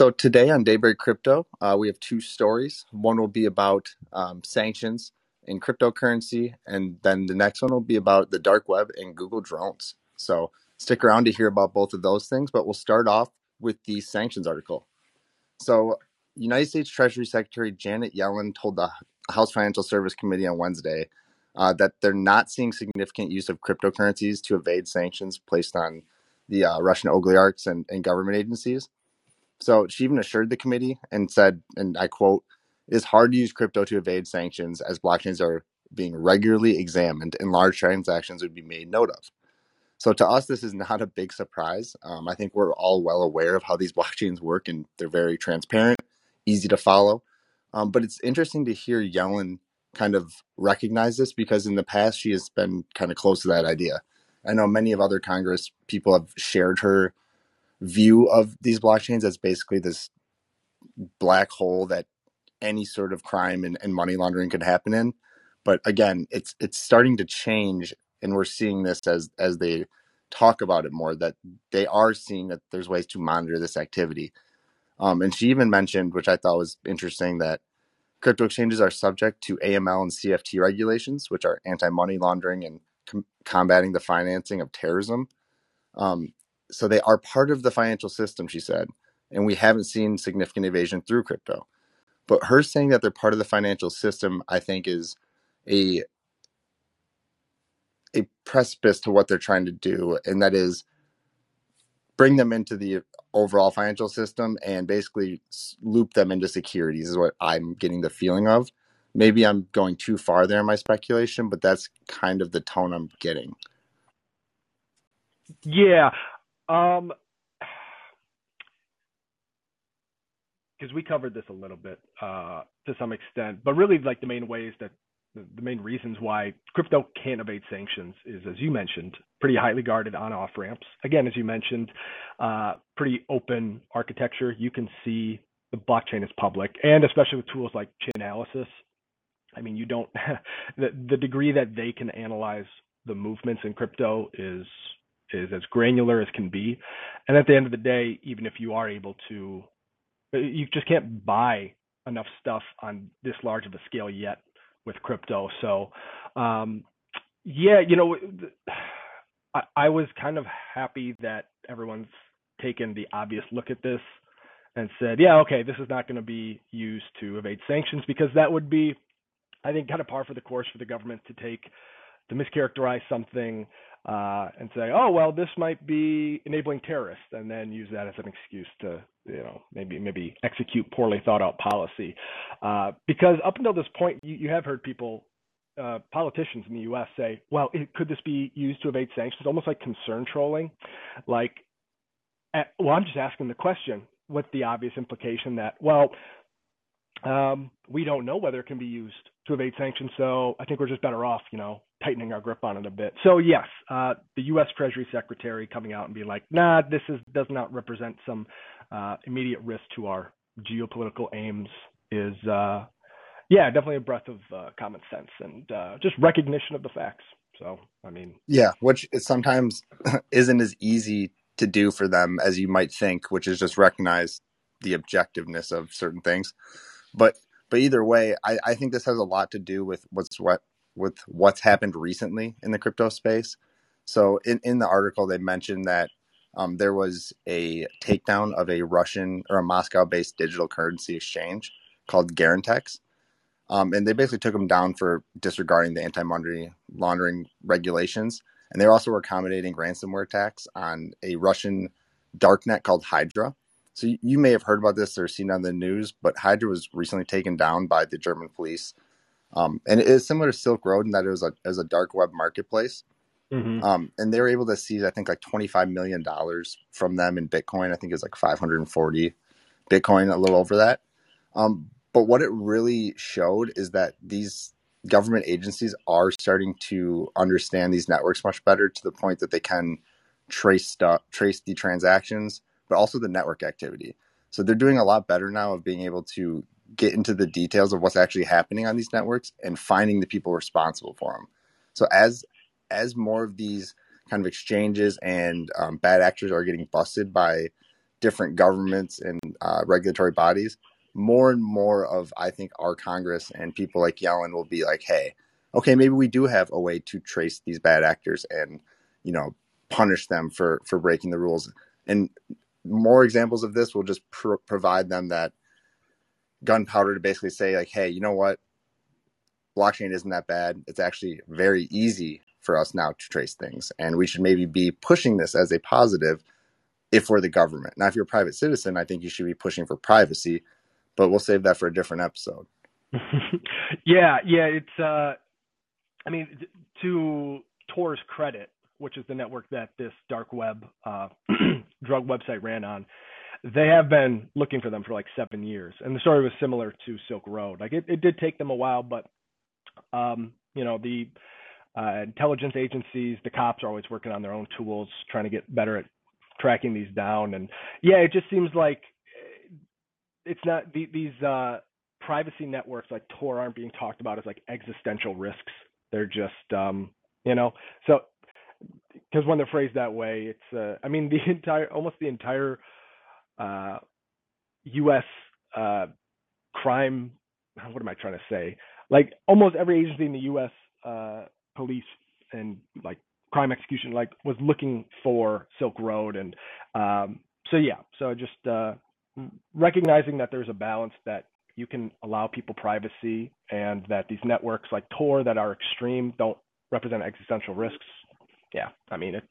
So today on Daybreak Crypto, uh, we have two stories. One will be about um, sanctions in cryptocurrency, and then the next one will be about the dark web and Google drones. So stick around to hear about both of those things. But we'll start off with the sanctions article. So United States Treasury Secretary Janet Yellen told the House Financial Service Committee on Wednesday uh, that they're not seeing significant use of cryptocurrencies to evade sanctions placed on the uh, Russian oligarchs and, and government agencies. So she even assured the committee and said, and I quote, it is hard to use crypto to evade sanctions as blockchains are being regularly examined and large transactions would be made note of. So to us, this is not a big surprise. Um, I think we're all well aware of how these blockchains work and they're very transparent, easy to follow. Um, but it's interesting to hear Yellen kind of recognize this because in the past she has been kind of close to that idea. I know many of other Congress people have shared her view of these blockchains as basically this black hole that any sort of crime and, and money laundering could happen in. But again, it's it's starting to change, and we're seeing this as as they talk about it more that they are seeing that there's ways to monitor this activity. Um, and she even mentioned, which I thought was interesting, that crypto exchanges are subject to AML and CFT regulations, which are anti money laundering and com- combating the financing of terrorism. Um, so they are part of the financial system, she said, and we haven't seen significant evasion through crypto. But her saying that they're part of the financial system, I think, is a a precipice to what they're trying to do, and that is bring them into the overall financial system and basically loop them into securities. Is what I'm getting the feeling of. Maybe I'm going too far there in my speculation, but that's kind of the tone I'm getting. Yeah, um, because we covered this a little bit uh, to some extent, but really like the main ways that the, main reasons why crypto can't evade sanctions is, as you mentioned, pretty highly guarded on off ramps. Again, as you mentioned, uh, pretty open architecture. You can see the blockchain is public, and especially with tools like Chainalysis. I mean, you don't the the degree that they can analyze the movements in crypto is is as granular as can be. And at the end of the day, even if you are able to, you just can't buy enough stuff on this large of a scale yet with crypto. So, um, yeah, you know, I, I was kind of happy that everyone's taken the obvious look at this and said, yeah, okay, this is not going to be used to evade sanctions because that would be, I think, kind of par for the course for the government to take to mischaracterize something uh, and say, oh well, this might be enabling terrorists, and then use that as an excuse to you know maybe maybe execute poorly thought out policy. Uh, because up until this point, you, you have heard people. Uh, politicians in the U.S. say, "Well, it, could this be used to evade sanctions?" Almost like concern trolling. Like, at, well, I'm just asking the question with the obvious implication that, well, um, we don't know whether it can be used to evade sanctions. So I think we're just better off, you know, tightening our grip on it a bit. So yes, uh, the U.S. Treasury Secretary coming out and being like, "Nah, this is does not represent some uh, immediate risk to our geopolitical aims," is uh, yeah, definitely a breath of uh, common sense and uh, just recognition of the facts. So I mean, yeah, which sometimes isn't as easy to do for them as you might think, which is just recognize the objectiveness of certain things. But but either way, I, I think this has a lot to do with what's what with what's happened recently in the crypto space. So in, in the article, they mentioned that um, there was a takedown of a Russian or a Moscow based digital currency exchange called Garantex. Um, and they basically took them down for disregarding the anti money laundering regulations. And they also were accommodating ransomware attacks on a Russian darknet called Hydra. So you may have heard about this or seen on the news, but Hydra was recently taken down by the German police um, and it is similar to Silk Road in that it was a, it was a dark web marketplace. Mm-hmm. Um, and they were able to seize, I think, like $25 million from them in Bitcoin. I think it was like 540 Bitcoin, a little over that. Um, but what it really showed is that these government agencies are starting to understand these networks much better to the point that they can trace stuff, trace the transactions, but also the network activity. So they're doing a lot better now of being able to get into the details of what's actually happening on these networks and finding the people responsible for them. So as as more of these kind of exchanges and um, bad actors are getting busted by different governments and uh, regulatory bodies, more and more of I think our Congress and people like Yellen will be like, hey, okay, maybe we do have a way to trace these bad actors and you know punish them for for breaking the rules. And more examples of this will just pr- provide them that gunpowder to basically say like, hey, you know what, blockchain isn't that bad. It's actually very easy for us now to trace things, and we should maybe be pushing this as a positive if we're the government. Now, if you're a private citizen, I think you should be pushing for privacy, but we'll save that for a different episode. yeah, yeah, it's uh I mean to Tor's credit, which is the network that this dark web uh, drug website ran on, they have been looking for them for like seven years. And the story was similar to Silk Road. Like it, it did take them a while, but um, you know, the uh, intelligence agencies, the cops are always working on their own tools, trying to get better at tracking these down. And yeah, it just seems like it's not the, these uh, privacy networks like Tor aren't being talked about as like existential risks. They're just, um, you know, so because when they're phrased that way, it's, uh, I mean, the entire, almost the entire U.S. Uh, crime. What am I trying to say? Like almost every agency in the U.S. Uh, police and like crime execution like was looking for Silk Road and um, so yeah so just uh, recognizing that there's a balance that you can allow people privacy and that these networks like Tor that are extreme don't represent existential risks yeah I mean it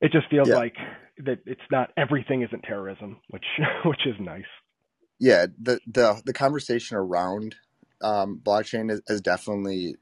it just feels yeah. like that it's not everything isn't terrorism which which is nice yeah the the the conversation around um, blockchain has, has definitely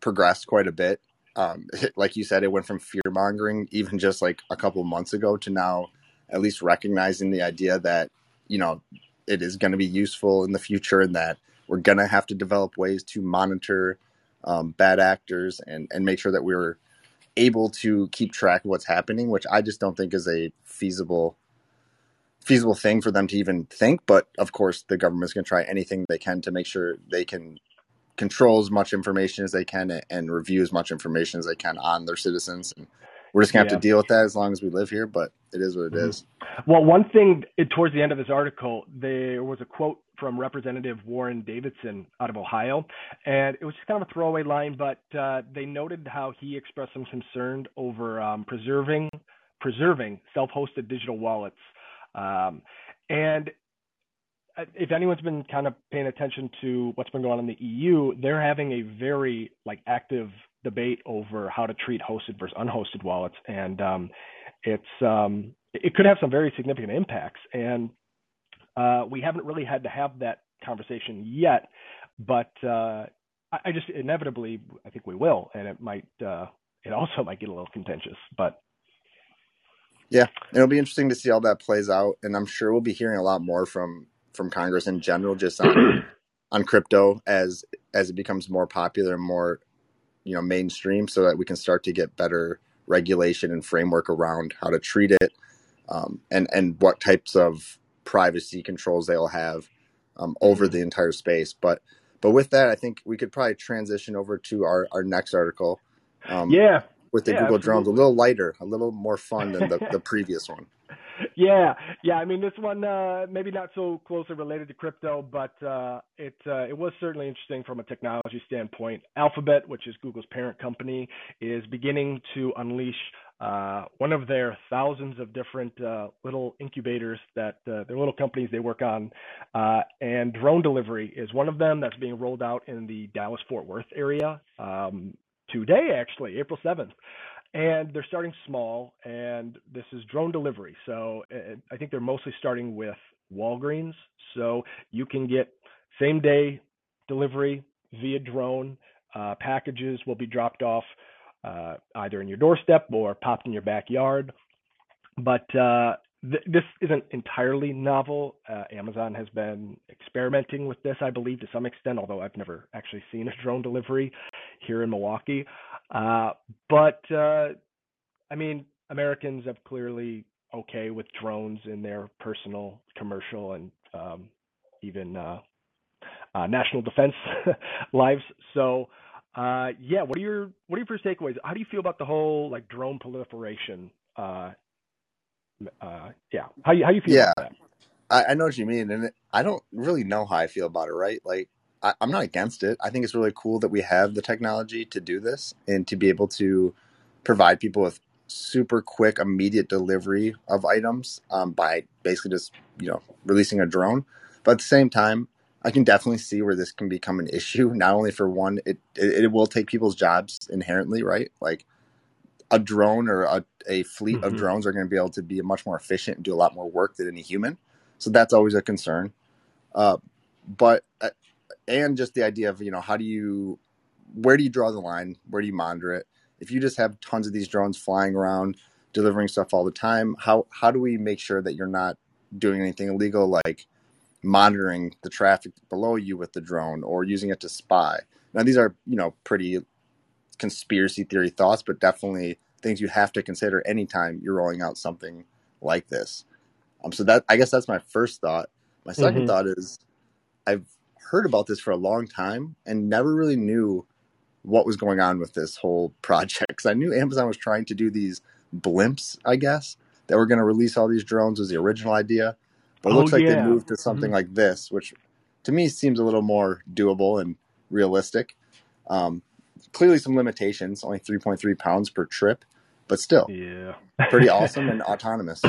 progressed quite a bit um, like you said, it went from fear mongering even just like a couple months ago to now at least recognizing the idea that, you know, it is going to be useful in the future and that we're going to have to develop ways to monitor um, bad actors and, and make sure that we're able to keep track of what's happening, which I just don't think is a feasible feasible thing for them to even think. But of course, the government's going to try anything they can to make sure they can control as much information as they can and review as much information as they can on their citizens. And we're just gonna have yeah. to deal with that as long as we live here. But it is what it mm-hmm. is. Well, one thing towards the end of this article, there was a quote from Representative Warren Davidson out of Ohio, and it was just kind of a throwaway line, but uh, they noted how he expressed some concern over um, preserving preserving self-hosted digital wallets. Um, and if anyone's been kind of paying attention to what's been going on in the EU, they're having a very like active debate over how to treat hosted versus unhosted wallets, and um, it's um, it could have some very significant impacts. And uh, we haven't really had to have that conversation yet, but uh, I just inevitably I think we will, and it might uh, it also might get a little contentious, but. Yeah, it'll be interesting to see how that plays out, and I'm sure we'll be hearing a lot more from from Congress in general, just on on crypto as as it becomes more popular and more you know mainstream, so that we can start to get better regulation and framework around how to treat it, um, and and what types of privacy controls they'll have um, over the entire space. But but with that, I think we could probably transition over to our our next article. Um, yeah. With the yeah, Google absolutely. drones, a little lighter, a little more fun than the, the previous one yeah, yeah. I mean, this one uh, maybe not so closely related to crypto, but uh, it uh, it was certainly interesting from a technology standpoint. Alphabet, which is Google's parent company, is beginning to unleash uh, one of their thousands of different uh, little incubators that uh, they're little companies they work on, uh, and drone delivery is one of them that's being rolled out in the Dallas Fort Worth area um, today, actually, April seventh. And they're starting small and this is drone delivery. So uh, i think they're mostly starting with walgreens. So you can get same day delivery via drone. Uh, packages will be dropped off uh, either in your doorstep or popped in your backyard but uh, th- this isn't entirely novel. Uh, Amazon has been experimenting with this, I believe, to some extent, although I've never actually seen a drone delivery here in Milwaukee. Uh, but uh, I mean, Americans have clearly okay with drones in their personal, commercial, and um, even uh, national defense lives. So, uh, yeah, what are your what are your first takeaways? How do you feel about the whole like drone proliferation uh, uh, yeah, how you how you feel Yeah, about that? I, I know what you mean, and it, I don't really know how I feel about it. Right? Like, I, I'm not against it. I think it's really cool that we have the technology to do this and to be able to provide people with super quick, immediate delivery of items um, by basically just you know releasing a drone. But at the same time, I can definitely see where this can become an issue. Not only for one, it it, it will take people's jobs inherently, right? Like a drone or a, a fleet of Mhm. drones are going to be able to be much more efficient and do a lot more work than any human. So that's always a concern. Uh, but uh, and just the idea of you know how do you where do you draw the line? Where do you monitor it? If you just have tons of these drones flying around delivering stuff all the time, how how do we make sure that you're not doing anything illegal like monitoring the traffic below you with the drone or using it to spy? Now these are you know pretty conspiracy theory thoughts, but definitely things you have to consider anytime you're rolling out something like this. Um, so that I guess that's my first thought. My 2nd Mhm. thought is I've heard about this for a long time and never really knew what was going on with this whole project. Because I knew Amazon was trying to do these blimps, I guess, that were going to release all these drones was the original idea. But it Oh, looks like they moved to something Mhm. like this, which to me seems a little more doable and realistic. Um, clearly, some limitations, only 3.3 pounds per trip, but still Yeah. pretty awesome and autonomous.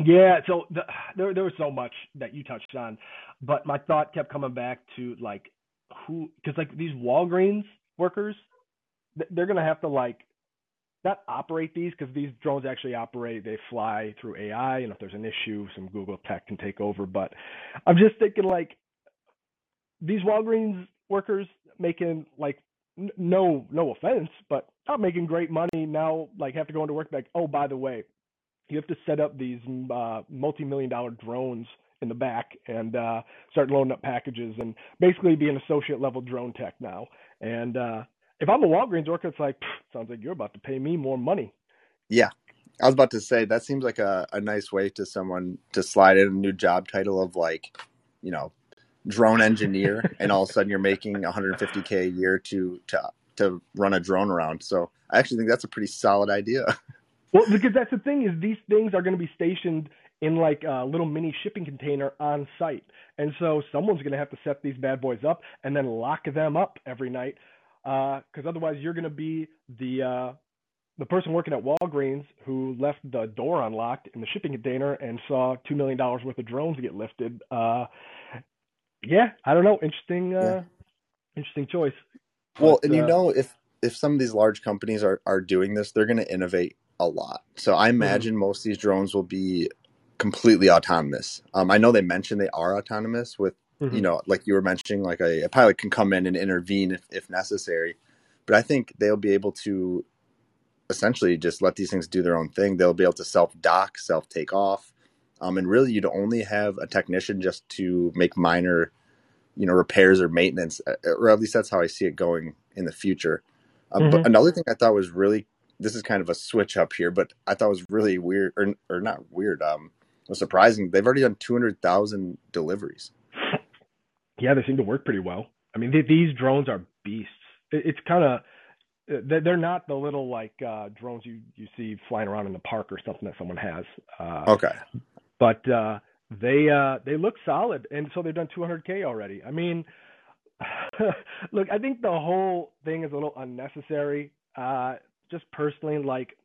Yeah, so the, there there was so much that you touched on, but my thought kept coming back to like who because like these Walgreens workers, they're gonna have to like not operate these because these drones actually operate. They fly through AI, and if there's an issue, some Google tech can take over. But I'm just thinking like these Walgreens workers making like n- no no offense, but not making great money now. Like have to go into work like oh by the way, you have to set up these uh, multi-million dollar drones in the back and uh, start loading up packages and basically be an associate level drone tech now. And uh, if I'm a Walgreens worker, it's like "Pfft, sounds like you're about to pay me more money. Yeah. I was about to say that seems like a, a nice way to someone to slide in a new job title of like, you know, drone engineer, and all of a sudden you're making 150k a year to to to run a drone around. So I actually think that's a pretty solid idea. Well, because that's the thing is these things are going to be stationed in like a little mini shipping container on site, and so someone's going to have to set these bad boys up and then lock them up every night, because otherwise you're going to be the uh, the person working at Walgreens who left the door unlocked in the shipping container and saw two million dollars worth of drones get lifted. Uh, yeah, I don't know. Interesting, uh, Yeah. interesting choice. Well, But, and you uh, know, if if some of these large companies are are doing this, they're going to innovate a lot. So I imagine most of these drones will be completely autonomous. Um, I know they mentioned they are autonomous with you mhm. know, like you were mentioning, like a, a pilot can come in and intervene if, if necessary. But I think they'll be able to essentially just let these things do their own thing. They'll be able to self dock, self take off. Um, and really, you'd only have a technician just to make minor, you know, repairs or maintenance, uh, or at least that's how I see it going in the future. Uh, Mhm. But another thing I thought was really, this is kind of a switch up here, but I thought was really weird, or, or not weird, um, was surprising. They've already done 200,000 deliveries. Yeah, they seem to work pretty well. I mean, th- these drones are beasts. It- It's kind of they're they're not the little like uh, drones you you see flying around in the park or something that someone has. Uh, Okay. but uh, they uh, they look solid, and so they've done 200k already. I mean, look, I think the whole thing is a little unnecessary. Uh, just personally, like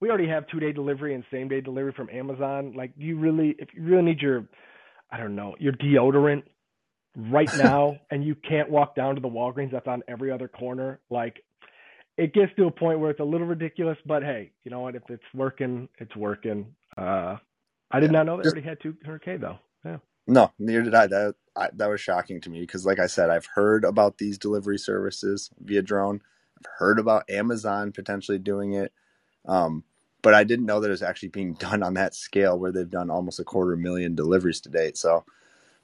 we already have two day delivery and same day delivery from Amazon. Like, do you really, if you really need your, I don't know, your deodorant right now, and you can't walk down to the Walgreens that's on every other corner, like it gets to a point where it's a little ridiculous. But hey, you know what? If it's working, it's working. Uh, I did Yeah. not know they Just- already had 200k though. Yeah. No, neither did I. That I, that was shocking to me because, like I said, I've heard about these delivery services via drone. I've heard about Amazon potentially doing it, um, but I didn't know that it was actually being done on that scale where they've done almost a quarter million deliveries to date. So,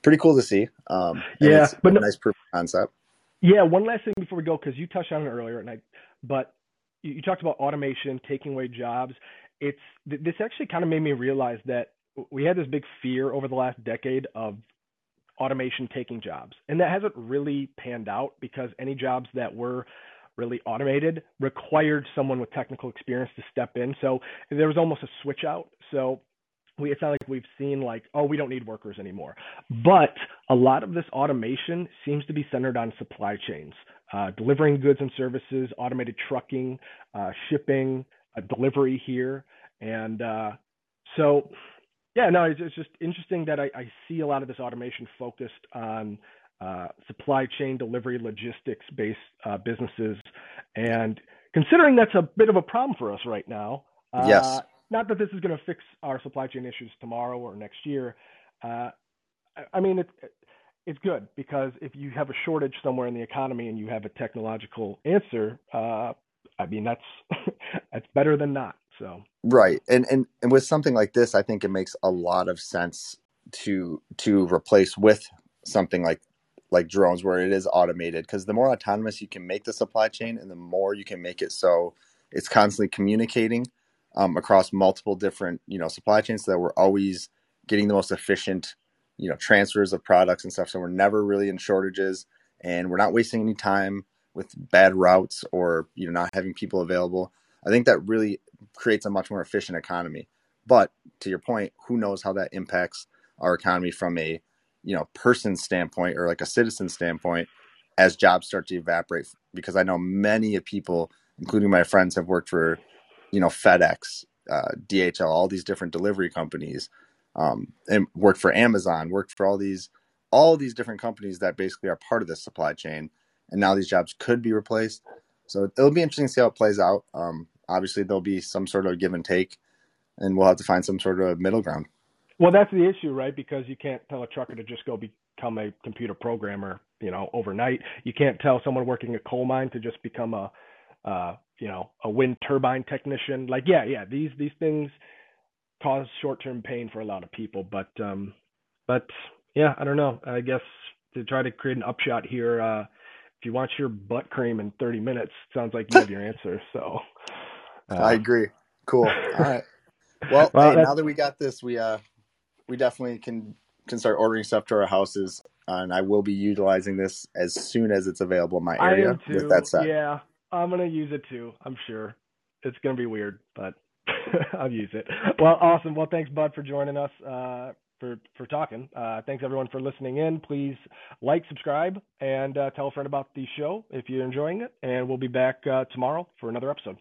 pretty cool to see. Um, Yeah, but a no- nice proof of concept. Yeah, one last thing before we go, because you touched on it earlier, and I, but you, you talked about automation taking away jobs. It's th- this actually kind of made me realize that we had this big fear over the last decade of automation taking jobs, and that hasn't really panned out because any jobs that were really automated required someone with technical experience to step in. So there was almost a switch out. So we it's not like we've seen like oh we don't need workers anymore. But a lot of this automation seems to be centered on supply chains uh, delivering goods and services automated trucking uh, shipping uh, delivery here. And uh, so yeah no it's, it's, just interesting that I, I, see a lot of this automation focused on uh, supply chain delivery logistics based uh, businesses. And considering that's a bit of a problem for us right now yes not that this is going to fix our supply chain issues tomorrow or next year. Uh, I mean, it's it's good because if you have a shortage somewhere in the economy and you have a technological answer, uh, I mean that's that's better than not. So right, and and and with something like this, I think it makes a lot of sense to to replace with something like like drones where it is automated because the more autonomous you can make the supply chain and the more you can make it so it's constantly communicating um, across multiple different you know supply chains so that we're always getting the most efficient you know transfers of products and stuff. So we're never really in shortages and we're not wasting any time with bad routes or you know not having people available. I think that really creates a much more efficient economy. But to your point who knows how that impacts our economy from a you know person standpoint or like a citizen standpoint as jobs start to evaporate because i know many of people including my friends have worked for you know FedEx, uh, DHL, all these different delivery companies, um, and worked for Amazon, worked for all these all these different companies that basically are part of this supply chain, and now these jobs could be replaced. So it'll be interesting to see how it plays out. Um, obviously, there'll be some sort of give and take, and we'll have to find some sort of middle ground. Well, that's the issue, right? Because you can't tell a trucker to just go become a computer programmer, you know, overnight. You can't tell someone working a coal mine to just become a uh, you know, a wind turbine technician. Like, yeah, yeah, these these things cause short-term pain for a lot of people, but um, but yeah, I don't know. I guess to try to create an upshot here, uh, if you want your butt cream in 30 minutes, sounds like you have your answer. So uh, I agree. Cool. All right. Well, well hey, now that we got this, we uh we definitely can can start ordering stuff to our houses, uh, and I will be utilizing this as soon as it's available in my area. With that said, yeah, I'm gonna use it too. I'm sure it's gonna be weird, but I'll use it. Well, awesome. Well, thanks, Bud, for joining us. Uh, for for talking. Uh, thanks everyone for listening in. Please like, subscribe, and uh, tell a friend about the show if you're enjoying it. And we'll be back uh, tomorrow for another episode.